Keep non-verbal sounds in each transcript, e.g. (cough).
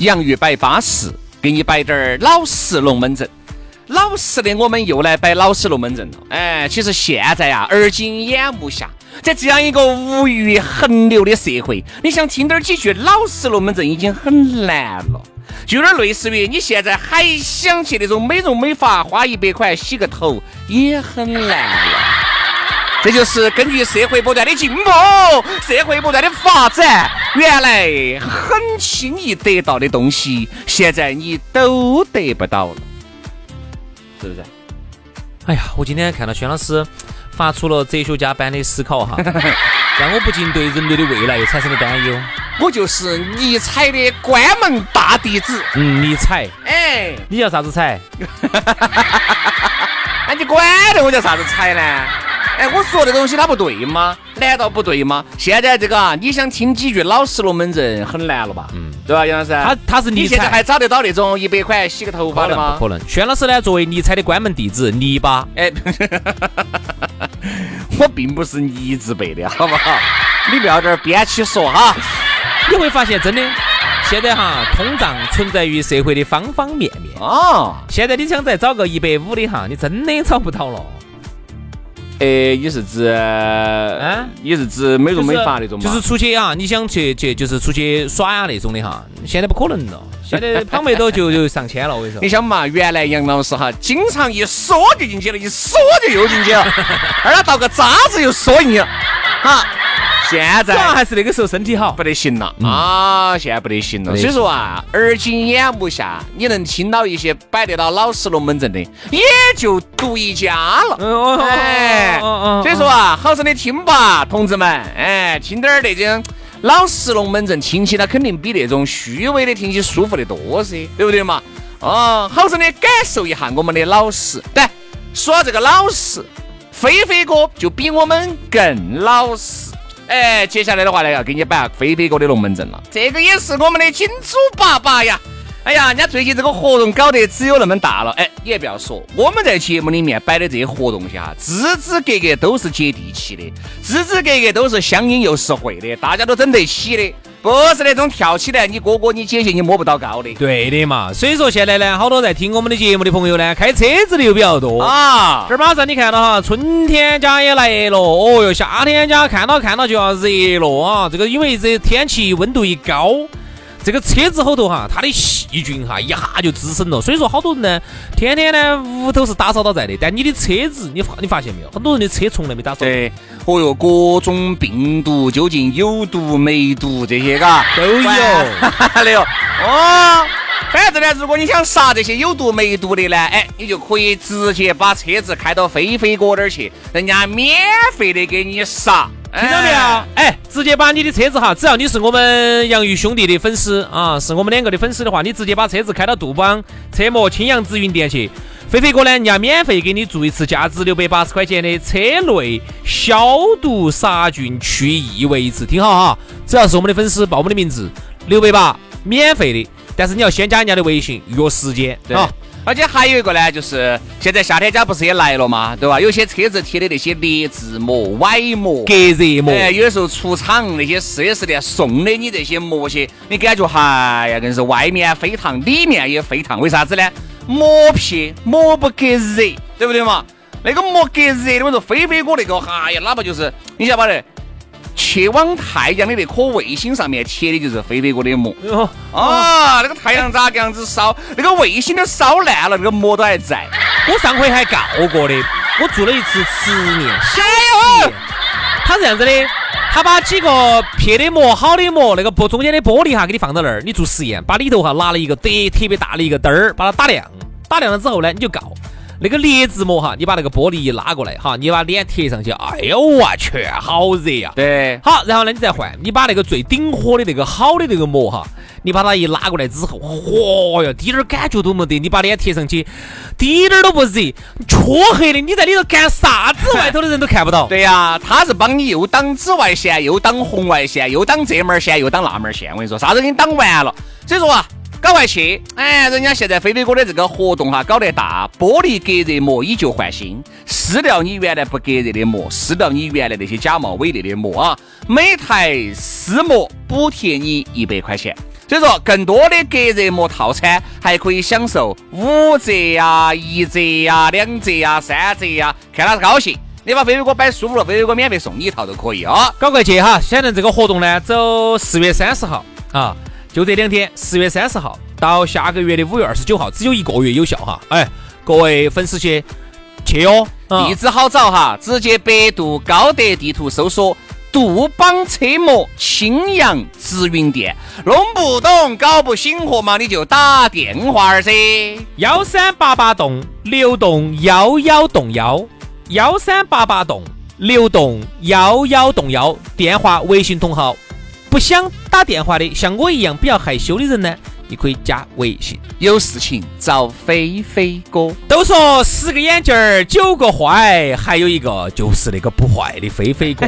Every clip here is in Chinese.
洋芋摆巴适，给你摆点儿老实龙门阵。老实的，我们又来摆老实龙门阵了。哎，其实现在呀，而今眼目下，在这样一个物欲横流的社会，你想听点儿几句老实龙门阵已经很难了。就有点类似于你现在还想去那种美容美发，花一百块洗个头也很难了。这就是根据社会不断的进步，社会不断的发展，原来很轻易得到的东西，现在你都得不到了，是不是？哎呀，我今天看到轩老师发出了哲学家般的思考哈，(laughs) 让我不禁对人类的未来又产生了担忧。我就是尼采的关门大弟子。嗯，尼采。哎，你叫啥子采？(laughs) 那你管得我叫啥子采呢？哎，我说的东西它不对吗？难道不对吗？现在这个啊，你想听几句老实龙门阵很难了吧？嗯，对吧，杨老师？他他是你现在还找得到那种一百块洗个头发的吗？不可能。轩老师呢，作为尼采的关门弟子，泥巴。哎，(laughs) 我并不是泥字辈的，好不好？你不要在这儿编起说哈。你会发现，真的，现在哈，通胀存在于社会的方方面面啊。现在你想再找个一百五的哈，你真的找不到了。哎，你是指啊？你是指美容美发那种吗？就是出去啊，你想去去，就是出去耍呀那种的哈。现在不可能了，现在跑没多就就上千了。我跟你说，你想嘛，原来杨老师哈，经常一缩就进去了，一缩就又进去了，而他倒个渣子又缩进去了，哈。现在主要还是那个时候身体好，不得行了啊！现在不得行了。所以说啊，耳今眼目下，你能听到一些摆得到老实龙门阵的，也就独一家了。哎，所以说啊，好生的听吧，同志们。哎，听点儿那种老实龙门阵，听起来肯定比那种虚伪的听起舒服的多噻，对不对嘛？哦，好生的感受一下我们的老实。对，说到这个老实，飞飞哥就比我们更老实。哎，接下来的话呢，要给你摆下飞飞哥的龙门阵了。这个也是我们的金主爸爸呀。哎呀，人家最近这个活动搞得只有那么大了。哎，你也不要说，我们在节目里面摆的这些活动下，支支格格都是接地气的，支支格格都是相应又实惠的，大家都整得起的。不是那种跳起来，你哥哥你姐姐你摸不到高的。对的嘛，所以说现在呢，好多在听我们的节目的朋友呢，开车子的又比较多啊。这儿马上你看到哈，春天家也来了，哦哟，夏天家看到看到就要热了啊。这个因为这天气温度一高。这个车子后头哈，它的细菌哈一下就滋生了，所以说好多人呢，天天呢屋头是打扫到在的，但你的车子，你发你发现没有，很多人的车从来没打扫。对，哦哟，各种病毒究竟有毒没毒这些嘎都有，(laughs) 没有哦。反正呢，如果你想杀这些有毒没毒的呢，哎，你就可以直接把车子开到飞飞哥那儿去，人家免费的给你杀。听到没有？哎，直接把你的车子哈，只要你是我们杨玉兄弟的粉丝啊，是我们两个的粉丝的话，你直接把车子开到杜邦车模青阳紫云店去，飞飞哥呢，人家免费给你做一次价值六百八十块钱的车内消毒杀菌去异味一次。听好哈，只要是我们的粉丝报我们的名字，六百八，免费的，但是你要先加人家的微信约时间啊。而且还有一个呢，就是现在夏天家不是也来了嘛，对吧？有些车子贴的那些劣质膜、歪膜、隔热膜，哎，有的时候出厂那些四 S 店送的你这些膜些，你感觉哎呀，硬是外面飞烫，里面也飞烫，为啥子呢？膜皮膜不隔热，对不对嘛？那个膜隔热的，我说飞飞哥那个，哎呀，哪怕就是你晓得吧？去往太阳的那颗卫星上面贴的就是飞飞哥的膜。哟，啊，那个太阳咋个样子烧，那个卫星都烧烂了，那个膜都还在。我上回还告过的，我做了一次实验，小实验。他是这样子的，他把几个撇的膜、好的膜，那个玻中间的玻璃哈，给你放到那儿，你做实验，把里头哈拿了一个特特别大的一个灯儿，把它打亮，打亮了之后呢，你就告。那个劣质膜哈，你把那个玻璃一拉过来哈，你把脸贴上去，哎呦我去，好热呀！对，好，然后呢，你再换，你把那个最顶火的那个好的那个膜哈，你把它一拉过来之后，嚯哟，滴点儿感觉都没得，你把脸贴上去，滴点儿都不热，黢黑的，你在里头干啥子？外头的人都看不到。对呀，他是帮你又挡紫外线，又挡红外线，又挡这门线，又挡那门线。我跟你说，啥子给你挡完了？所以说啊。搞外去，哎，人家现在飞飞哥的这个活动哈，搞得大，玻璃隔热膜以旧换新，撕掉你原来不隔热的膜，撕掉你原来那些假冒伪劣的膜啊，每台撕膜补贴你一百块钱。所以说，更多的隔热膜套餐还可以享受五折呀、一折呀、两折呀、三折呀，看他高兴。你把飞飞哥摆舒服了，飞飞哥免费送你一套都可以啊。赶快去哈！现在这个活动呢，走四月三十号啊。就这两天，十月三十号到下个月的五月二十九号，只有一个月有效哈。哎，各位粉丝些去哦，地址好找哈，直接百度高德地图搜索杜邦车模青阳直营店。弄不懂、搞不醒活嘛，你就打电话儿噻。幺三八八栋六栋幺幺栋幺，幺三八八栋六栋幺幺栋幺，电话、微信同号。不想打电话的，像我一样比较害羞的人呢，你可以加微信。有事情找飞飞哥。都说十个眼镜儿九个坏，还有一个就是那个不坏的飞飞哥。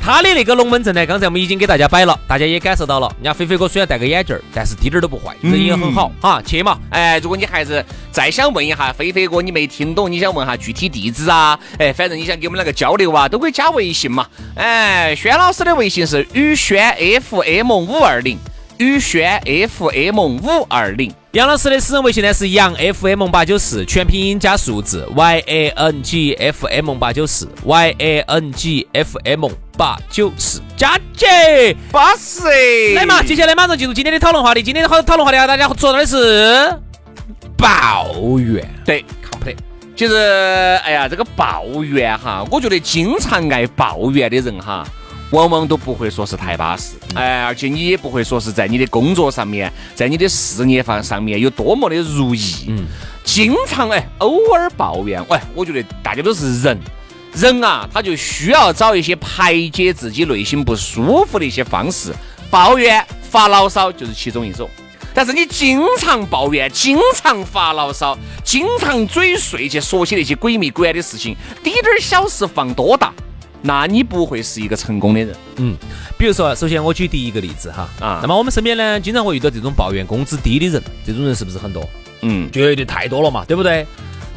他的那个龙门阵呢，刚才我们已经给大家摆了，大家也感受到了。人家飞飞哥虽然戴个眼镜儿，但是滴点儿都不坏，人也很好哈。去嘛，哎，如果你还是再想问一下飞飞哥，你没听懂，你想问下具体地址啊？哎，反正你想跟我们两个交流啊，都可以加微信嘛。哎，轩老师的微信是宇轩 FM 五二零。宇轩 FM 五二零，杨老师的私人微信呢是杨 FM 八九四，全拼音加数字 Y A N G F M 八九四 Y A N G F M 八九四，加姐巴适来嘛，接下来马上进入今天的讨论话题。今天的讨讨论话题啊，大家说到的是抱怨，对，complain。其实，哎呀，这个抱怨哈，我觉得经常爱抱怨的人哈。往往都不会说是太巴适，哎，而且你也不会说是在你的工作上面，在你的事业方上面有多么的如意。嗯，经常哎，偶尔抱怨，喂，我觉得大家都是人，人啊，他就需要找一些排解自己内心不舒服的一些方式，抱怨、发牢骚就是其中一种。但是你经常抱怨、经常发牢骚、经常嘴碎去说起那些鬼迷鬼眼的事情，滴点儿小事放多大？那你不会是一个成功的人。嗯，比如说，首先我举第一个例子哈啊，那么我们身边呢，经常会遇到这种抱怨工资低的人，这种人是不是很多？嗯，绝对太多了嘛，对不对？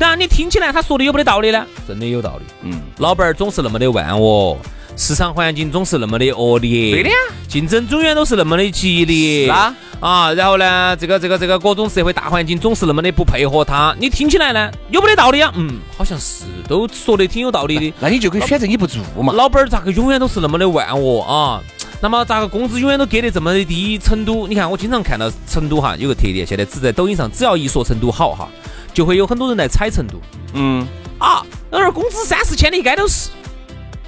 但你听起来他说的有没得道理呢？真的有道理。嗯，老板儿总是那么的万恶。市场环境总是那么的恶劣，对的呀，竞争永远都是那么的激烈，是啊，啊，然后呢，这个这个这个各种社会大环境总是那么的不配合他，你听起来呢，有没得道理啊？嗯，好像是，都说的挺有道理的，那你就可以选择你不做嘛。老板儿咋个永远都是那么的万恶啊？那么咋个工资永远都给的这么的低？成都，你看我经常看到成都哈有个特点，现在只在抖音上，只要一说成都好哈，就会有很多人来踩成都。嗯，啊，那儿工资三四千的应该都是，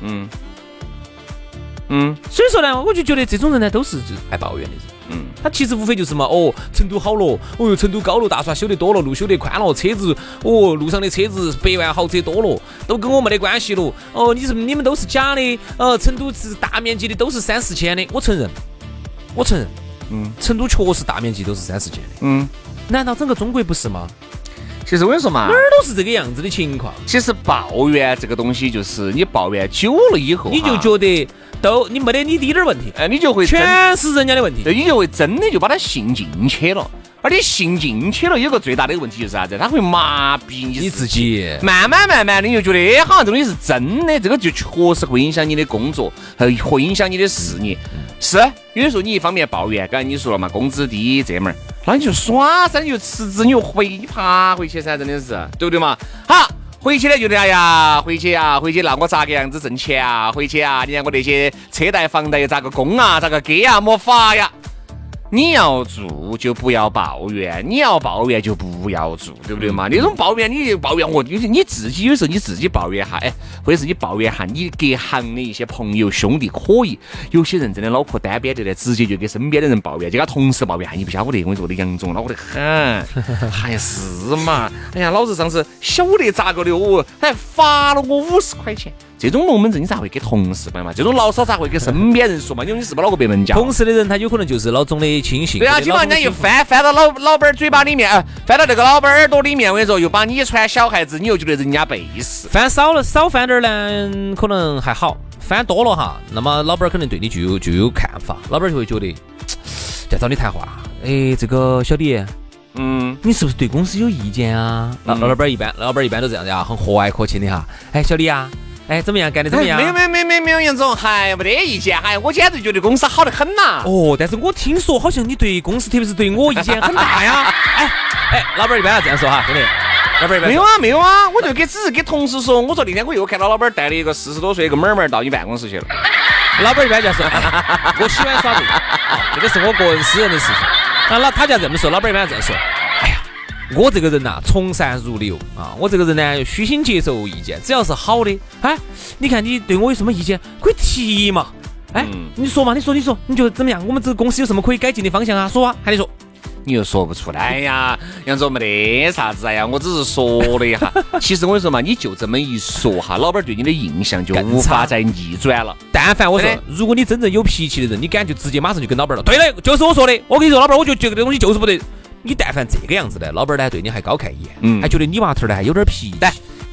嗯。嗯，所以说呢，我就觉得这种人呢，都是就爱抱怨的人。嗯，他其实无非就是嘛，哦，成都好了，哦哟，成都高楼大厦修得多了，路修得宽了，车子，哦，路上的车子百万豪车多了，都跟我没得关系了。哦，你是你们都是假的，呃，成都是大面积的都是三四千的，我承认，我承认，嗯，成都确实大面积都是三四千的，嗯，难道整个中国不是吗？其实我跟你说嘛，哪儿都是这个样子的情况。其实抱怨这个东西，就是你抱怨久了以后，你就觉得都你没得你滴点儿问题，哎，你就会全是人家的问题，对，你就会真的就把它信进去了。而且信进去了，有个最大的问题就是啥子？他会麻痹你自己，慢慢慢慢的你就觉得，哎，好像这东西是真的，这个就确实会影响你的工作，还会影响你的事业。是，有的时候你一方面抱怨，刚才你说了嘛，工资低这门儿，那你就耍噻，你就辞职，你就回爬回去噻，真的是，对不对嘛？好，回去呢就得哎呀，回去啊，回去那我咋个样子挣钱啊？回去啊，你看我那些车贷房贷又咋个供啊？咋个给啊？没法呀！你要做就不要抱怨，你要抱怨就不要做，对不对嘛？那种抱怨你抱怨我，有些你自己有时候你自己抱怨哈，哎，或者是你抱怨哈你隔行的一些朋友兄弟可以，有些人真的脑壳单边着的，直接就给身边的人抱怨，就他同事抱怨，你不晓得，我跟你说的杨总恼火得很，还是嘛？哎呀，老子上次晓得咋个的哦，还罚了我五十块钱。这种龙门阵你咋会给同事摆嘛？这种牢骚咋会给身边人说嘛？因为你是不是脑壳被门夹？同事的人他有可能就是老总的亲信。对啊，基本上人家一翻翻到老老板嘴巴里面，翻到那个老板耳朵里面，我跟你说，又把你传小孩子，你又觉得人家背时。翻少了少翻点呢，可能还好；翻多了哈，那么老板可能对你就有就有看法，老板就会觉得在找你谈话。哎，这个小李，嗯，你是不是对公司有意见啊？老老板一般，老板一般都这样子啊，很和蔼可亲的哈。哎，小李啊。哎，怎么样？干的怎么样？没有没有没有没有，杨总，还没得意见，哎我简直觉得公司好得很呐。哦，但是我听说好像你对公司，特别是对我意见很大呀。哎哎，老板一般要这样说哈，兄弟。老板一般没有啊没有啊，我就给只是给同事说，我说那天我又看到老板带了一个四十多岁一个妹儿妹儿到你办公室去了。老板一般就说，我喜欢耍这个，这个是我个人私人的事情。那老他就要这么说，老板一般要这样说。我这个人呐，从善如流啊！我这个人呢，虚心接受意见，只要是好的，哎，你看你对我有什么意见，可以提嘛？哎，你说嘛，你说，你说，你觉得怎么样？我们这个公司有什么可以改进的方向啊？说啊，喊你说，你又说不出来。哎呀，杨总没得啥子，哎呀，我只是说了一下。其实我跟你说嘛，你就这么一说哈，老板对你的印象就无法再逆转了。但凡我说，如果你真正有脾气的人，你敢就直接马上就跟老板了。对的，就是我说的。我跟你说，老板，我就觉得这个东西就是不得。你但凡这个样子的，老板呢对你还高看一眼，嗯，还觉得你娃头呢还有点脾气。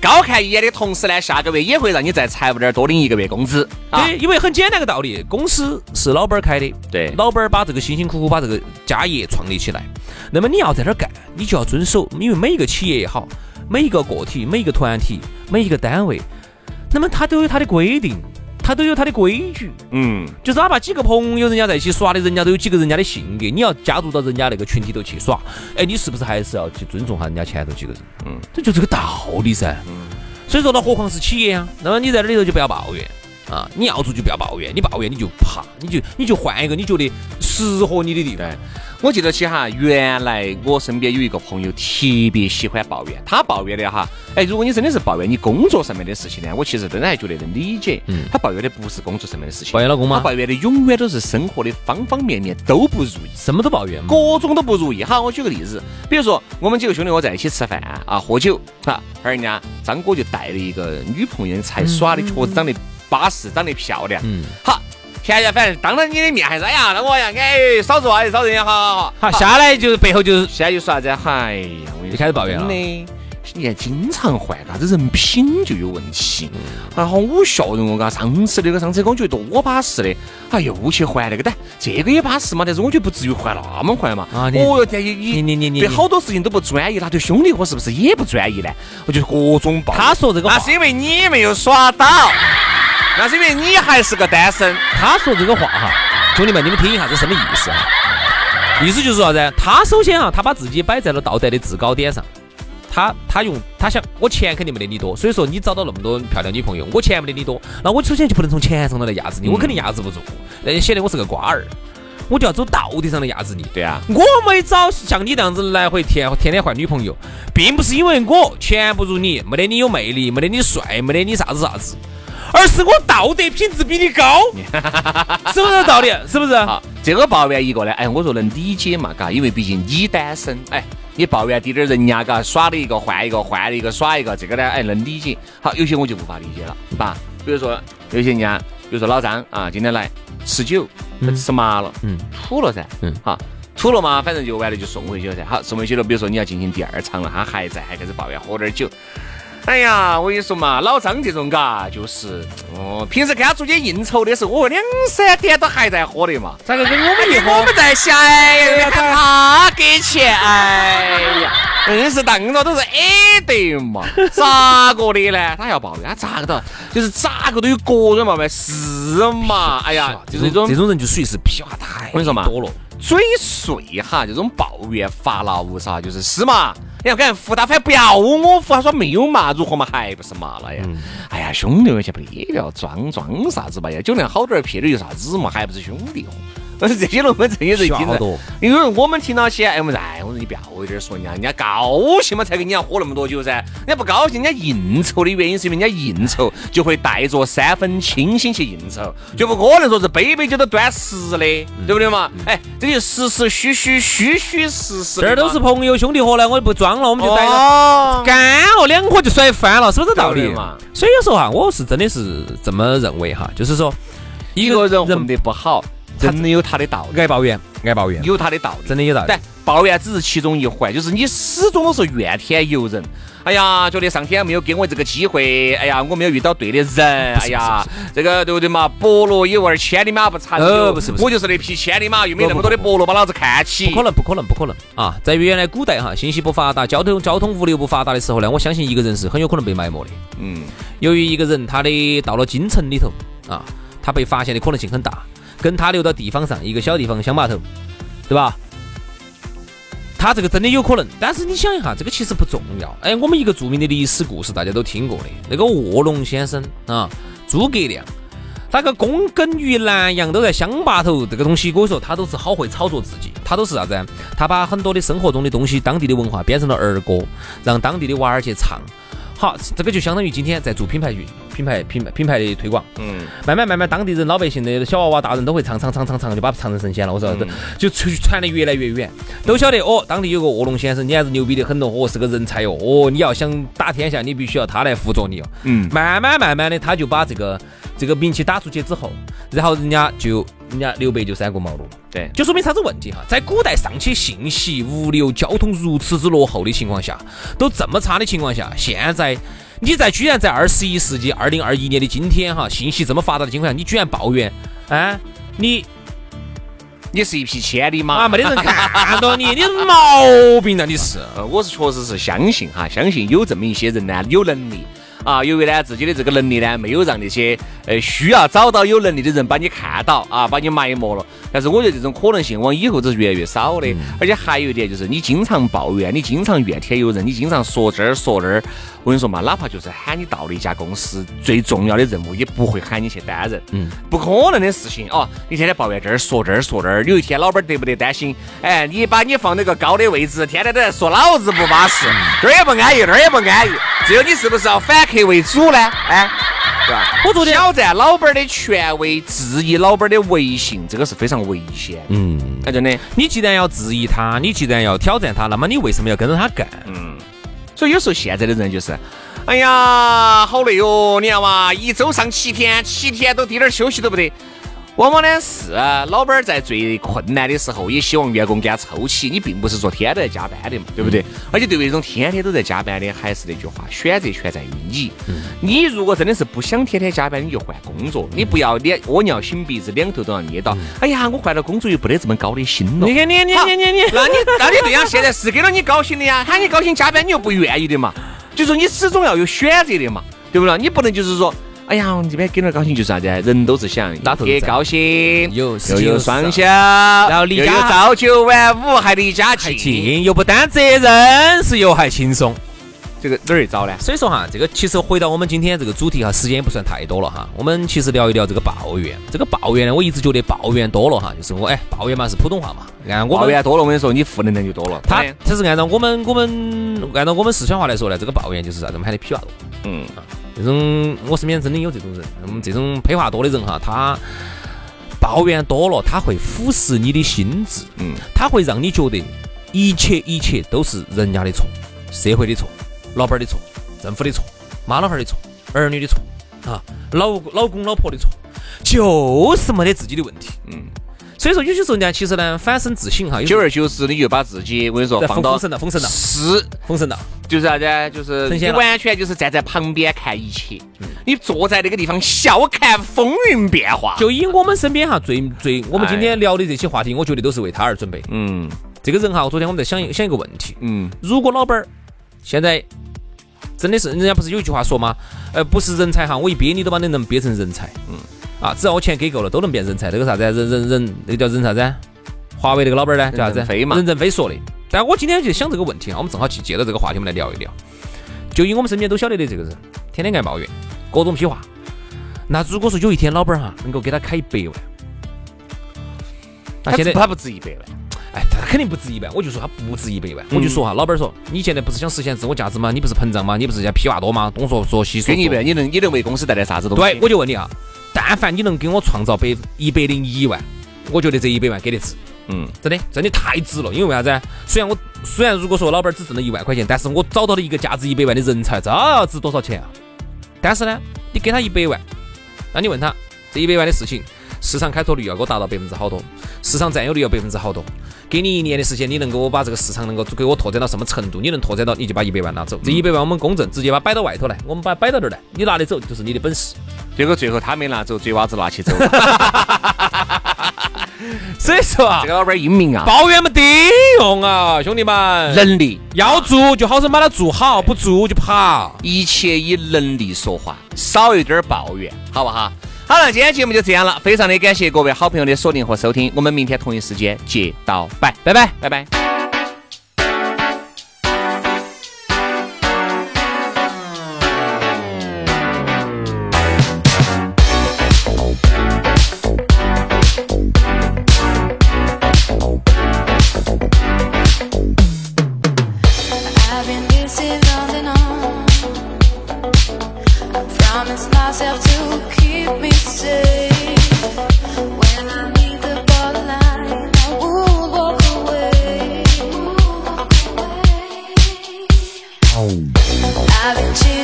高看一眼的同时呢，下个月也会让你在财务点多领一个月工资。对，因为很简单个道理，公司是老板开的，对，老板把这个辛辛苦苦把这个家业创立起来，那么你要在这儿干，你就要遵守，因为每一个企业也好，每一个个体、每一个团体、每一个单位，那么它都有它的规定。他都有他的规矩，嗯，就是哪怕几个朋友，人家在一起耍的，人家都有几个人家的性格，你要加入到人家那个群体头去耍，哎，你是不是还是要去尊重下人家前头几个人？嗯，这就这个道理噻。嗯，所以说，那何况是企业啊？那么你在这里头就不要抱怨啊，你要做就不要抱怨，你抱怨你就怕，你就你就换一个你觉得适合你的地方。我记得起哈，原来我身边有一个朋友特别喜欢抱怨，他抱怨的哈，哎，如果你真的是抱怨你工作上面的事情呢，我其实真的还觉得能理解。嗯，他抱怨的不是工作上面的事情，抱怨老公吗？他抱怨的永远都是生活的方方面面都不如意，什么都抱怨，各种都不如意。好，我举个例子，比如说我们几个兄弟我在一起吃饭啊，喝酒，哈，而人家张哥就带了一个女朋友才耍的，确实长得巴适，长得漂亮。嗯，好。现在反正当着你的面还是哎呀，那我呀，哎，嫂子啊，嫂子也好好好。下来就是背后就是现在就说啥子？哎呀，我就开始抱怨了。你看经常换，嘎子人品就有问题。然后我笑人哦，嘎。上次那个上车我觉得多巴适的，啊，又去换那个，但这个也巴适嘛，但是我觉得不至于换那么快嘛。啊，哦哟，这你你你你对好多事情都不专一，那对兄弟伙是不是也不专一呢？我就各种抱。他说这个话，那是因为你没有耍到。那是因为你还是个单身。他说这个话哈，兄弟们，你们听一下，这什么意思啊？意思就是啥子？他首先啊，他把自己摆在了道德的制高点上。他他用他想，我钱肯定没得你多，所以说你找到那么多漂亮女朋友，我钱没得你多，那我首先就不能从钱上头来压制你，我肯定压制不住，那就显得我是个瓜儿。我就要走道德上的压制你。对啊，我没找像你这样子来回天天天换女朋友，并不是因为我钱不如你，没得你有魅力，没得你帅，没得你啥子啥子。而是我道德品质比你高，(laughs) 是不是道理？是不是？好，这个抱怨一个呢，哎，我说能理解嘛，嘎，因为毕竟你单身，哎，你抱怨滴点人家嘎耍了一个换一个，换了一个耍一个，这个呢，哎，能理解。好，有些我就无法理解了，吧？比如说有些人家，比如说老张啊，今天来吃酒，吃麻了，嗯，吐了噻，嗯，好，吐了嘛，反正就完了就送回去了噻。好，送回去了，比如说你要进行第二场了，他还在，还开始抱怨喝点酒。哎呀，我跟你说嘛，老张这种嘎，就是哦，平时跟他出去应酬的时候，我两三点都还在喝的嘛。咋个跟我们一喝？我们在想，哎，他给钱，哎呀，硬是当着都是 A 的嘛。(laughs) 咋个的呢？他要抱怨，他咋个的？就是咋个都有个人抱怨，是嘛？哎呀，就是这种这种人就属于是屁话太我跟你说嘛，多了。嘴碎哈，这种抱怨发牢骚，就是是嘛？你要敢扶他，反正不要我扶，他说没有嘛，如何嘛，还不是嘛了呀？哎呀，兄弟们去不得了，装装啥子嘛呀？酒量好点儿，撇的有啥子嘛？还不是兄弟伙？(laughs) 但是这些龙门阵也是听着，因为我们听到些，哎，我们哎，我说你不要有点说人家，人家高兴嘛才跟你家喝那么多酒噻，人家不高兴，人家应酬的原因是因为人家应酬就会带着三分清醒去应酬，就不可能说是杯杯酒都端实的，对不对嘛？哎，这就实实虚虚，虚虚实实，这儿都是朋友兄弟伙呢，我就不装了，我们就带着干了，两颗就甩翻了，是不是这道理？嘛？所以说哈，我是真的是这么认为哈，就是说一个人混得不好。真的有他的道理，爱抱怨，爱抱怨，有他的道理，真的有道理。但抱怨只是其中一环，就是你始终都是怨天尤人。哎呀，觉得上天没有给我这个机会，哎呀，我没有遇到对的人，(laughs) 哎呀，这个对不对嘛？伯乐有味，千里马不长久。不是不是，我就是那匹千里马，又没那么多的伯乐把老子看起。不可能，不可能，不可能啊！在原来古代哈，信息不发达，交通交通物流不发达的时候呢，我相信一个人是很有可能被埋没的。嗯，由于一个人他的到了京城里头啊，他被发现的可能性很大。跟他留到地方上一个小地方乡坝头，对吧？他这个真的有可能，但是你想一下，这个其实不重要。哎，我们一个著名的历史故事大家都听过的，那个卧龙先生啊，诸葛亮，那个躬耕于南阳都在乡坝头，这个东西我说他都是好会炒作自己，他都是啥子？他把很多的生活中的东西、当地的文化编成了儿歌，让当地的娃儿去唱。好，这个就相当于今天在做品牌运、品牌、品牌、品牌的推广。嗯，慢慢慢慢，当地人、老百姓的小娃娃、大人都会唱唱唱唱唱，就把唱成神仙了。我说，就传传得越来越远，都晓得哦。当地有个卧龙先生，你还是牛逼的很哦，哦，是个人才哦。哦，你要想打天下，你必须要他来辅佐你哦。嗯，慢慢慢慢的，他就把这个这个名气打出去之后，然后人家就。人家刘备就三顾茅庐，对，就说明啥子问题哈？在古代尚且信息、物流、交通如此之落后的情况下，都这么差的情况下，现在你在居然在二十一世纪二零二一年的今天哈，信息这么发达的情况下，你居然抱怨啊？你你是一匹千里马啊？没得人看 (laughs) 到你，你毛病了你是？我是确实是相信哈，相信有这么一些人呢，有能力。啊，由于呢自己的这个能力呢，没有让那些呃需要找到有能力的人把你看到啊，把你埋没了。但是我觉得这种可能性往以后都是越来越少的。而且还有一点就是，你经常抱怨，你经常怨天尤人，你经常说这儿说那儿。我跟你说嘛，哪怕就是喊你到了一家公司，最重要的任务也不会喊你去担任。嗯，不可能的事情哦。你天天抱怨这儿说这儿说那儿，有一天老板得不得担心？哎，你把你放那个高的位置，天天都在说老子不巴适，这儿也不安逸，那儿也不安逸。只有你是不是要反客为主呢？哎，对吧？我昨天挑战老板的权威，质疑老板的威信，这个是非常危险。嗯，哎，真的。你既然要质疑他，你既然要挑战他，那么你为什么要跟着他干？嗯。所以有时候现在的人就是，哎呀，好累哦！你看嘛，一周上七天，七天都滴点儿休息都不得。往往呢是老板在最困难的时候，也希望员工给他凑齐。你并不是说天天都在加班的嘛，对不对？而且对于这种天天都在加班的，还是那句话，选择权在于你。你如果真的是不想天天加班，你就换工作。你不要脸窝尿擤鼻子，两头都要捏到。哎呀，我换了工作又不得这么高的薪了。你看你你你你你，那你那你对象现在是给了你高薪的呀？喊你高薪加班，你又不愿意的嘛？就说你始终要有选择的嘛，对不对？你不能就是说。哎呀，这边给点高兴就是啥子？人都是想也高兴，有又有双休，然后离家朝九晚五，还离家近，又不担责任，是又还轻松。这个哪儿找呢？所以说哈，这个其实回到我们今天这个主题哈，时间也不算太多了哈。我们其实聊一聊这个抱怨。这个抱怨呢，我一直觉得抱怨多了哈，就是我哎，抱怨嘛是普通话嘛。按我抱怨多了，我跟你说，你负能量就多了。他他是按照我们我们按照我们四川话来说呢，这个抱怨就是啥子？喊的屁话多。嗯。这种我身边真的有这种人，那、嗯、么这种配话多的人哈，他抱怨多了，他会腐蚀你的心智，嗯，他会让你觉得一切一切都是人家的错，社会的错，老板的错，政府的错，妈老汉的错，儿女的错，啊，老老公老婆的错，就是没得自己的问题，嗯。所以说有些时候呢，其实呢，反省自省哈，久而久之，你就把自己我跟你说放到封神了，封神了，是封神了，就是啥子？就是你完全就是站在旁边看一切，你坐在那个地方笑看风云变化。就以我们身边哈，最最我们今天聊的这些话题，我觉得都是为他而准备。嗯，这个人哈，昨天我们在想想一个问题，嗯，如果老板儿现在真的是人家不是有一句话说吗？呃，不是人才哈，我一憋你都把你能憋成人才。嗯。啊，只要我钱给够了，都能变人才。那个啥子？人人人，那个叫人啥子？华为那个老板呢，叫啥子？任正非嘛任正非说的。但我今天就想这个问题啊，我们正好去借着这个话题，我们来聊一聊。就以我们身边都晓得的这个人，天天爱抱怨，各种批话。那如果说有一天老板哈能够给他开一百万，那现在他不值一百万，哎，他肯定不值一万，我就说他不值一百万。我就说哈，老板说，你现在不是想实现自我价值吗？你不是膨胀吗？你不是要屁话多吗？东说说西说你一百万，你能你能为公司带来啥子东西？对，我就问你啊，但凡你能给我创造百一百零一万，我觉得这一百万给得值。嗯，真的，真的太值了。因为为啥子？虽然我虽然如果说老板只挣了一万块钱，但是我找到了一个价值一百万的人才，这值多少钱啊？但是呢，你给他一百万，那你问他这一百万的事情，市场开拓率要给我达到百分之好多，市场占有率要百分之好多。给你一年的时间，你能够我把这个市场能够给我拓展到什么程度？你能拓展到，你就把一百万拿走。这一百万我们公证，直接把摆到外头来，我们把摆到这儿来，你拿得走就是你的本事。结果最后他没拿走，嘴娃子拿起走。(laughs) (laughs) 所以说啊这，个老板英明啊，抱怨没得用啊，兄弟们，能力要做就好生把它做好，不做就跑。一切以能力说话，少一点抱怨，好不好？好了，今天节目就这样了，非常的感谢各位好朋友的锁定和收听，我们明天同一时间接到拜，拜拜，拜拜。I've been cheating